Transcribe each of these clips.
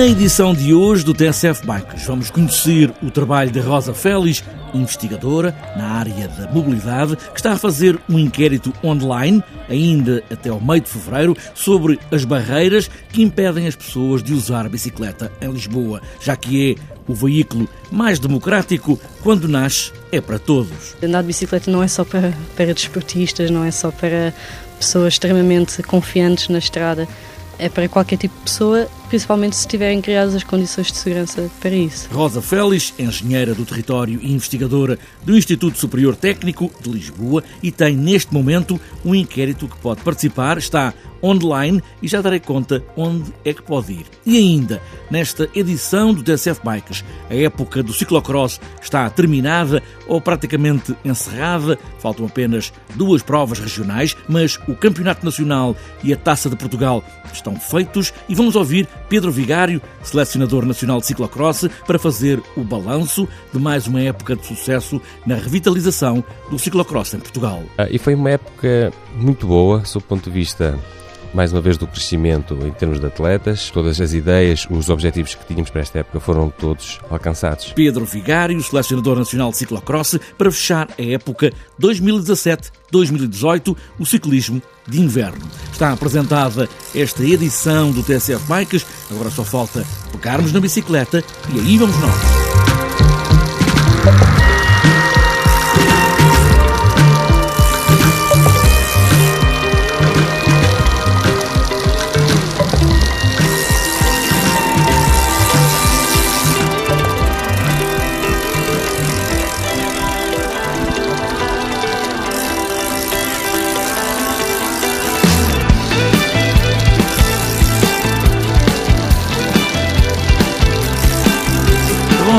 Na edição de hoje do TSF Bikes, vamos conhecer o trabalho de Rosa Félix, investigadora na área da mobilidade, que está a fazer um inquérito online, ainda até ao meio de fevereiro, sobre as barreiras que impedem as pessoas de usar a bicicleta em Lisboa, já que é o veículo mais democrático, quando nasce, é para todos. Andar de bicicleta não é só para, para desportistas, não é só para pessoas extremamente confiantes na estrada é para qualquer tipo de pessoa, principalmente se tiverem criadas as condições de segurança para isso. Rosa Félix, engenheira do território e investigadora do Instituto Superior Técnico de Lisboa e tem neste momento um inquérito que pode participar, está online e já darei conta onde é que pode ir. E ainda, nesta edição do TSF Bikes, a época do ciclocross está terminada ou praticamente encerrada, faltam apenas duas provas regionais, mas o Campeonato Nacional e a Taça de Portugal estão feitos e vamos ouvir Pedro Vigário, selecionador nacional de ciclocross, para fazer o balanço de mais uma época de sucesso na revitalização do ciclocross em Portugal. Ah, e foi uma época muito boa, sob o ponto de vista mais uma vez do crescimento em termos de atletas. Todas as ideias, os objetivos que tínhamos para esta época foram todos alcançados. Pedro Vigário, selecionador nacional de ciclocross, para fechar a época 2017-2018, o ciclismo de inverno. Está apresentada esta edição do TSF Bikes, agora só falta pegarmos na bicicleta e aí vamos nós.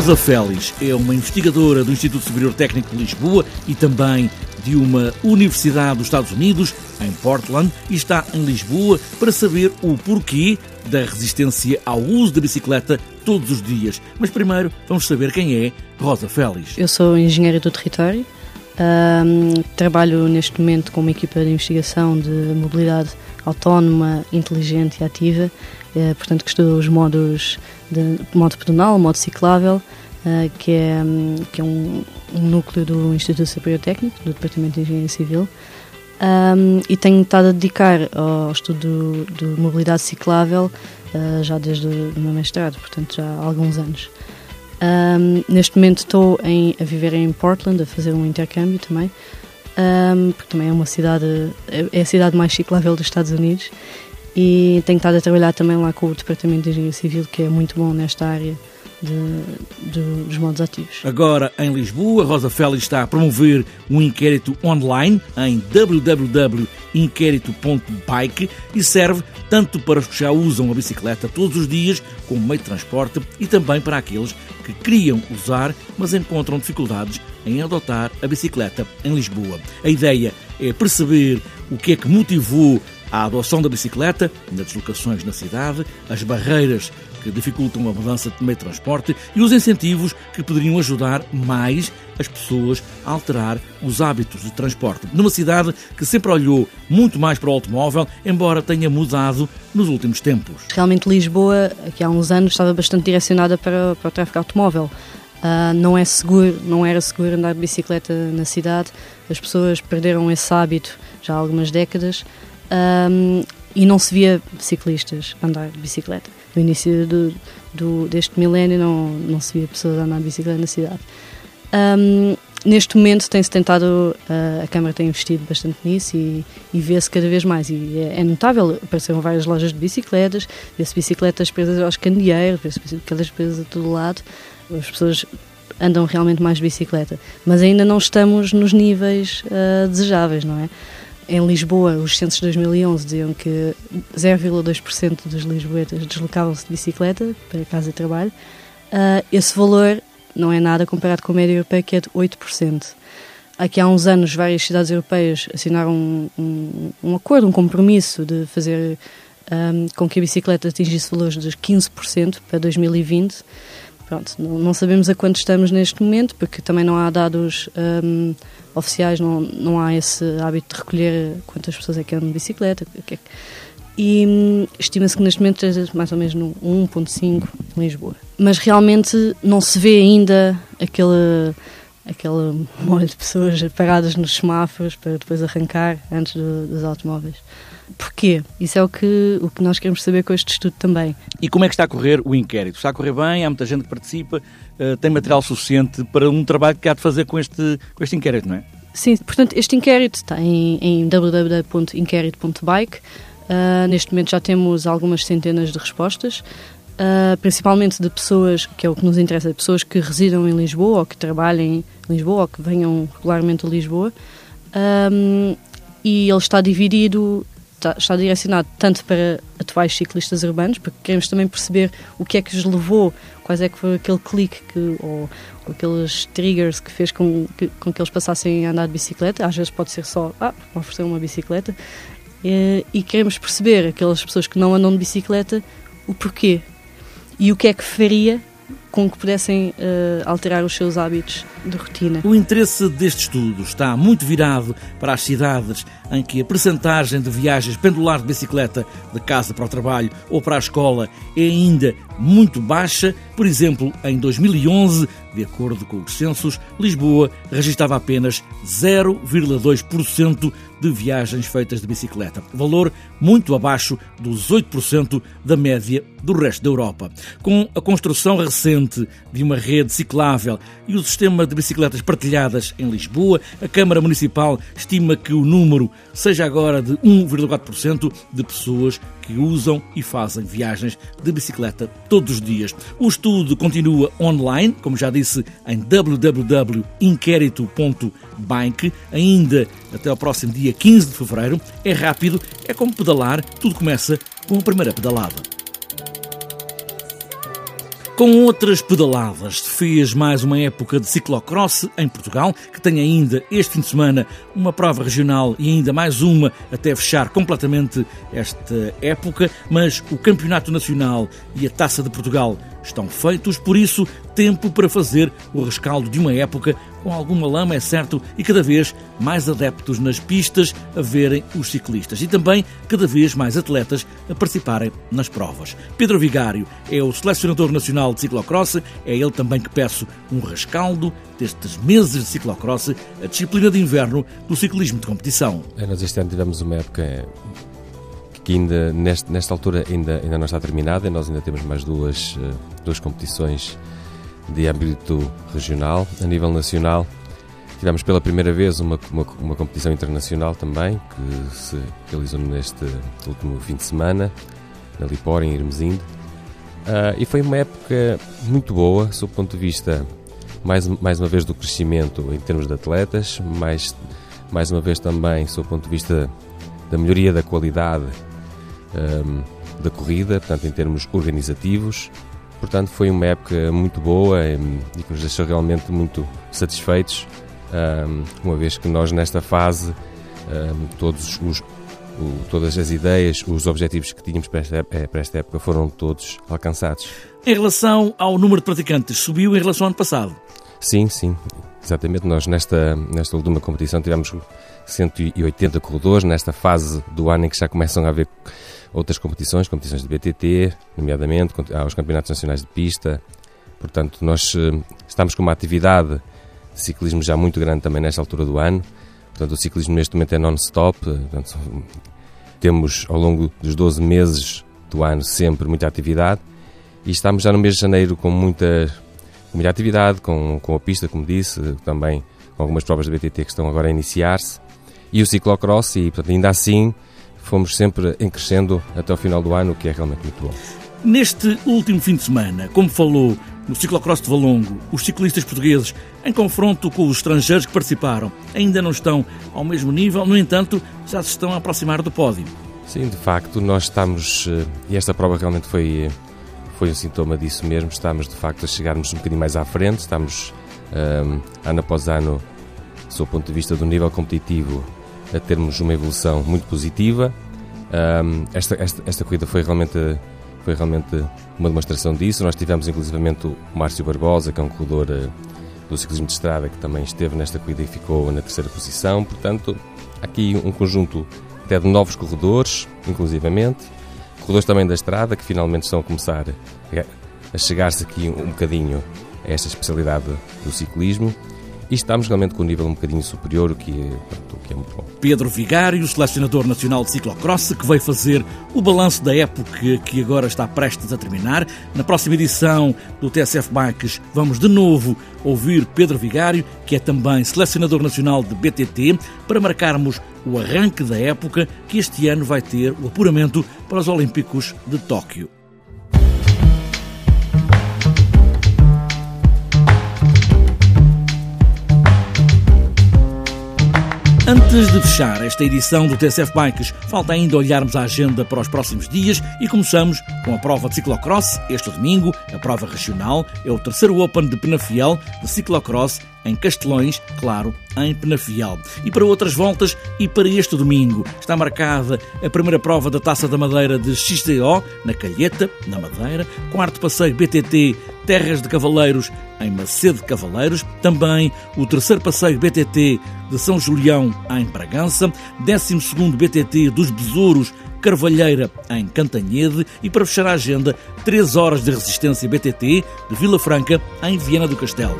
Rosa Félix é uma investigadora do Instituto Superior Técnico de Lisboa e também de uma universidade dos Estados Unidos, em Portland, e está em Lisboa para saber o porquê da resistência ao uso da bicicleta todos os dias. Mas primeiro vamos saber quem é Rosa Félix. Eu sou engenheira do território, trabalho neste momento com uma equipa de investigação de mobilidade autónoma, inteligente e ativa, é, portanto que estuda os modos de modo pedonal, modo ciclável, uh, que é, que é um, um, núcleo do Instituto Superior Técnico, do Departamento de Engenharia Civil, um, e tenho estado a dedicar ao estudo de mobilidade ciclável uh, já desde o meu mestrado, portanto já há alguns anos. Um, neste momento estou em, a viver em Portland, a fazer um intercâmbio também, um, porque também é uma cidade, é, é a cidade mais ciclável dos Estados Unidos e tenho estado a trabalhar também lá com o Departamento de Engenharia Civil, que é muito bom nesta área de, de, dos modos ativos. Agora, em Lisboa, Rosa Félix está a promover um inquérito online em www.inquérito.bike e serve tanto para os que já usam a bicicleta todos os dias como meio de transporte e também para aqueles que queriam usar, mas encontram dificuldades em adotar a bicicleta em Lisboa. A ideia é perceber o que é que motivou a adoção da bicicleta nas deslocações na cidade, as barreiras que dificultam a mudança de meio de transporte e os incentivos que poderiam ajudar mais as pessoas a alterar os hábitos de transporte. Numa cidade que sempre olhou muito mais para o automóvel, embora tenha mudado nos últimos tempos. Realmente Lisboa, aqui há uns anos, estava bastante direcionada para, para o tráfego automóvel. Uh, não é seguro, não era seguro andar de bicicleta na cidade. As pessoas perderam esse hábito já há algumas décadas um, e não se via ciclistas andar de bicicleta. No início do, do, deste milénio não, não se via pessoas andar de bicicleta na cidade. Um, neste momento tem-se tentado, uh, a Câmara tem investido bastante nisso e, e vê-se cada vez mais. E é, é notável, apareceram várias lojas de bicicletas, vê-se bicicletas presas aos candeeiros, vê-se bicicletas presas a todo lado. As pessoas andam realmente mais de bicicleta, mas ainda não estamos nos níveis uh, desejáveis, não é? Em Lisboa, os censos de 2011 diziam que 0,2% dos lisboetas deslocavam-se de bicicleta para casa e trabalho. Uh, esse valor não é nada comparado com a média europeia, que é de 8%. Aqui há uns anos, várias cidades europeias assinaram um, um, um acordo, um compromisso de fazer um, com que a bicicleta atingisse valores de 15% para 2020. Pronto, não, não, sabemos a quanto estamos neste momento, porque também não há dados oficiais, não, não há esse hábito de recolher quantas pessoas é que andam de bicicleta. É e hum, estima-se que neste momento esteja mais ou menos no 1.5 em Lisboa. Mas realmente não se vê ainda aquele aquele molho de pessoas paradas nos semáforos para depois arrancar antes do, dos automóveis. Porquê? Isso é o que, o que nós queremos saber com este estudo também. E como é que está a correr o inquérito? Está a correr bem? Há muita gente que participa? Uh, tem material suficiente para um trabalho que há de fazer com este, com este inquérito, não é? Sim, portanto, este inquérito está em, em www.inquérito.bike. Uh, neste momento já temos algumas centenas de respostas. Uh, principalmente de pessoas, que é o que nos interessa, de pessoas que residam em Lisboa ou que trabalhem em Lisboa ou que venham regularmente a Lisboa. Um, e ele está dividido, está, está, direcionado tanto para atuais ciclistas urbanos, porque queremos também perceber o que é que os levou, quais é que foi aquele clique que, ou, ou aqueles triggers que fez com que, com que eles passassem a andar de bicicleta. Às vezes pode ser só, ah, oferecer uma bicicleta. E, e queremos perceber aquelas pessoas que não andam de bicicleta o porquê. E o que é que faria com que pudessem uh, alterar os seus hábitos de rotina. O interesse deste estudo está muito virado para as cidades em que a percentagem de viagens pendular de bicicleta de casa para o trabalho ou para a escola é ainda muito baixa. Por exemplo, em 2011, de acordo com os censos, Lisboa registrava apenas 0,2% de viagens feitas de bicicleta, valor muito abaixo dos 8% da média do resto da Europa. Com a construção recente de uma rede ciclável e o sistema de bicicletas partilhadas em Lisboa, a Câmara Municipal estima que o número seja agora de 1,4% de pessoas que usam e fazem viagens de bicicleta todos os dias. O estudo continua online, como já disse, em www.inquérito.bike, ainda até o próximo dia 15 de fevereiro. É rápido, é como pedalar, tudo começa com a primeira pedalada. Com outras pedaladas, fez mais uma época de ciclocross em Portugal, que tem ainda este fim de semana uma prova regional e ainda mais uma até fechar completamente esta época, mas o Campeonato Nacional e a Taça de Portugal estão feitos, por isso, tempo para fazer o rescaldo de uma época com alguma lama, é certo, e cada vez mais adeptos nas pistas a verem os ciclistas e também cada vez mais atletas a participarem nas provas. Pedro Vigário é o selecionador nacional de ciclocross, é ele também que peço um rescaldo destes meses de ciclocross, a disciplina de inverno do ciclismo de competição. É, nós este ano tivemos uma época que ainda neste, nesta altura ainda, ainda não está terminada nós ainda temos mais duas, eh, duas competições de âmbito regional. A nível nacional, tivemos pela primeira vez uma, uma, uma competição internacional também, que se realizou neste último fim de semana, na Lipor, em Irmesinde. Uh, e foi uma época muito boa, sob o ponto de vista, mais, mais uma vez, do crescimento em termos de atletas, mais, mais uma vez também, sob o ponto de vista da melhoria da qualidade um, da corrida, portanto, em termos organizativos. Portanto, foi uma época muito boa e, e que nos deixou realmente muito satisfeitos, um, uma vez que nós, nesta fase, um, todos os, o, todas as ideias, os objetivos que tínhamos para esta, eh, para esta época foram todos alcançados. Em relação ao número de praticantes, subiu em relação ao ano passado? Sim, sim. Exatamente, nós nesta, nesta última competição tivemos 180 corredores, nesta fase do ano em que já começam a haver outras competições, competições de BTT, nomeadamente aos campeonatos nacionais de pista. Portanto, nós eh, estamos com uma atividade de ciclismo já muito grande também nesta altura do ano. Portanto, o ciclismo neste momento é non-stop. Temos ao longo dos 12 meses do ano sempre muita atividade e estamos já no mês de janeiro com muita, com muita atividade, com, com a pista, como disse, também com algumas provas de BTT que estão agora a iniciar-se e o ciclocross e, portanto, ainda assim fomos sempre em crescendo até o final do ano, o que é realmente muito bom. Neste último fim de semana, como falou no ciclocross de Valongo, os ciclistas portugueses, em confronto com os estrangeiros que participaram, ainda não estão ao mesmo nível, no entanto, já se estão a aproximar do pódio. Sim, de facto, nós estamos, eh, e esta prova realmente foi, eh, foi um sintoma disso mesmo, estamos de facto a chegarmos um bocadinho mais à frente, estamos um, eh, ano após ano, do ponto de vista do nível competitivo, a termos uma evolução muito positiva. Um, esta, esta, esta corrida foi realmente, foi realmente uma demonstração disso. Nós tivemos inclusivamente o Márcio Barbosa, que é um corredor uh, do ciclismo de estrada, que também esteve nesta corrida e ficou na terceira posição. Portanto, aqui um conjunto até de novos corredores, inclusivamente. Corredores também da estrada, que finalmente estão a começar a chegar-se aqui um bocadinho a esta especialidade do ciclismo. E estamos realmente com um nível um bocadinho superior, o que é, que é muito bom. Pedro Vigário, selecionador nacional de ciclocross, que veio fazer o balanço da época que agora está prestes a terminar. Na próxima edição do TSF Bikes vamos de novo ouvir Pedro Vigário, que é também selecionador nacional de BTT, para marcarmos o arranque da época que este ano vai ter o apuramento para os Olímpicos de Tóquio. Antes de fechar esta edição do TCF Bikes, falta ainda olharmos a agenda para os próximos dias e começamos com a prova de ciclocross este domingo. A prova regional é o terceiro Open de Penafiel de ciclocross em Castelões, claro, em Penafiel. E para outras voltas e para este domingo está marcada a primeira prova da Taça da Madeira de XDO, na Calheta, na Madeira, quarto passeio BTT Terras de Cavaleiros em Macedo Cavaleiros, também o terceiro passeio BTT de São Julião em Bragança, 12 BTT dos Besouros Carvalheira em Cantanhede. E para fechar a agenda, 3 horas de resistência BTT de Vila Franca em Viena do Castelo.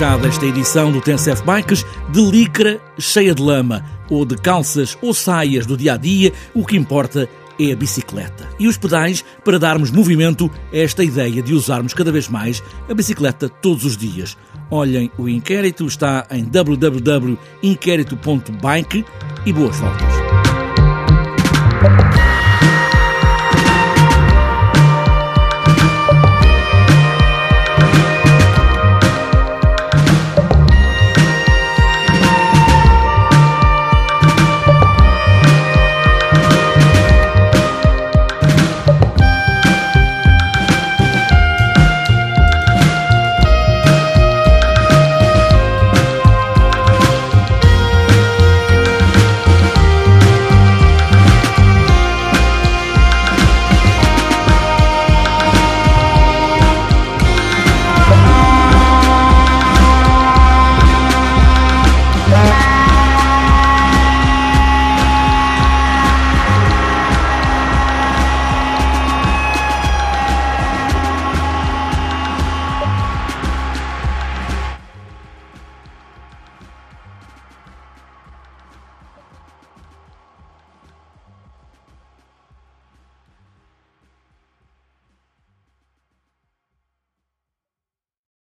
Fechada esta edição do TNCF Bikes de licra cheia de lama, ou de calças ou saias do dia a dia, o que importa é a bicicleta. E os pedais para darmos movimento a esta ideia de usarmos cada vez mais a bicicleta todos os dias. Olhem, o inquérito está em www.inquérito.bike e boas voltas.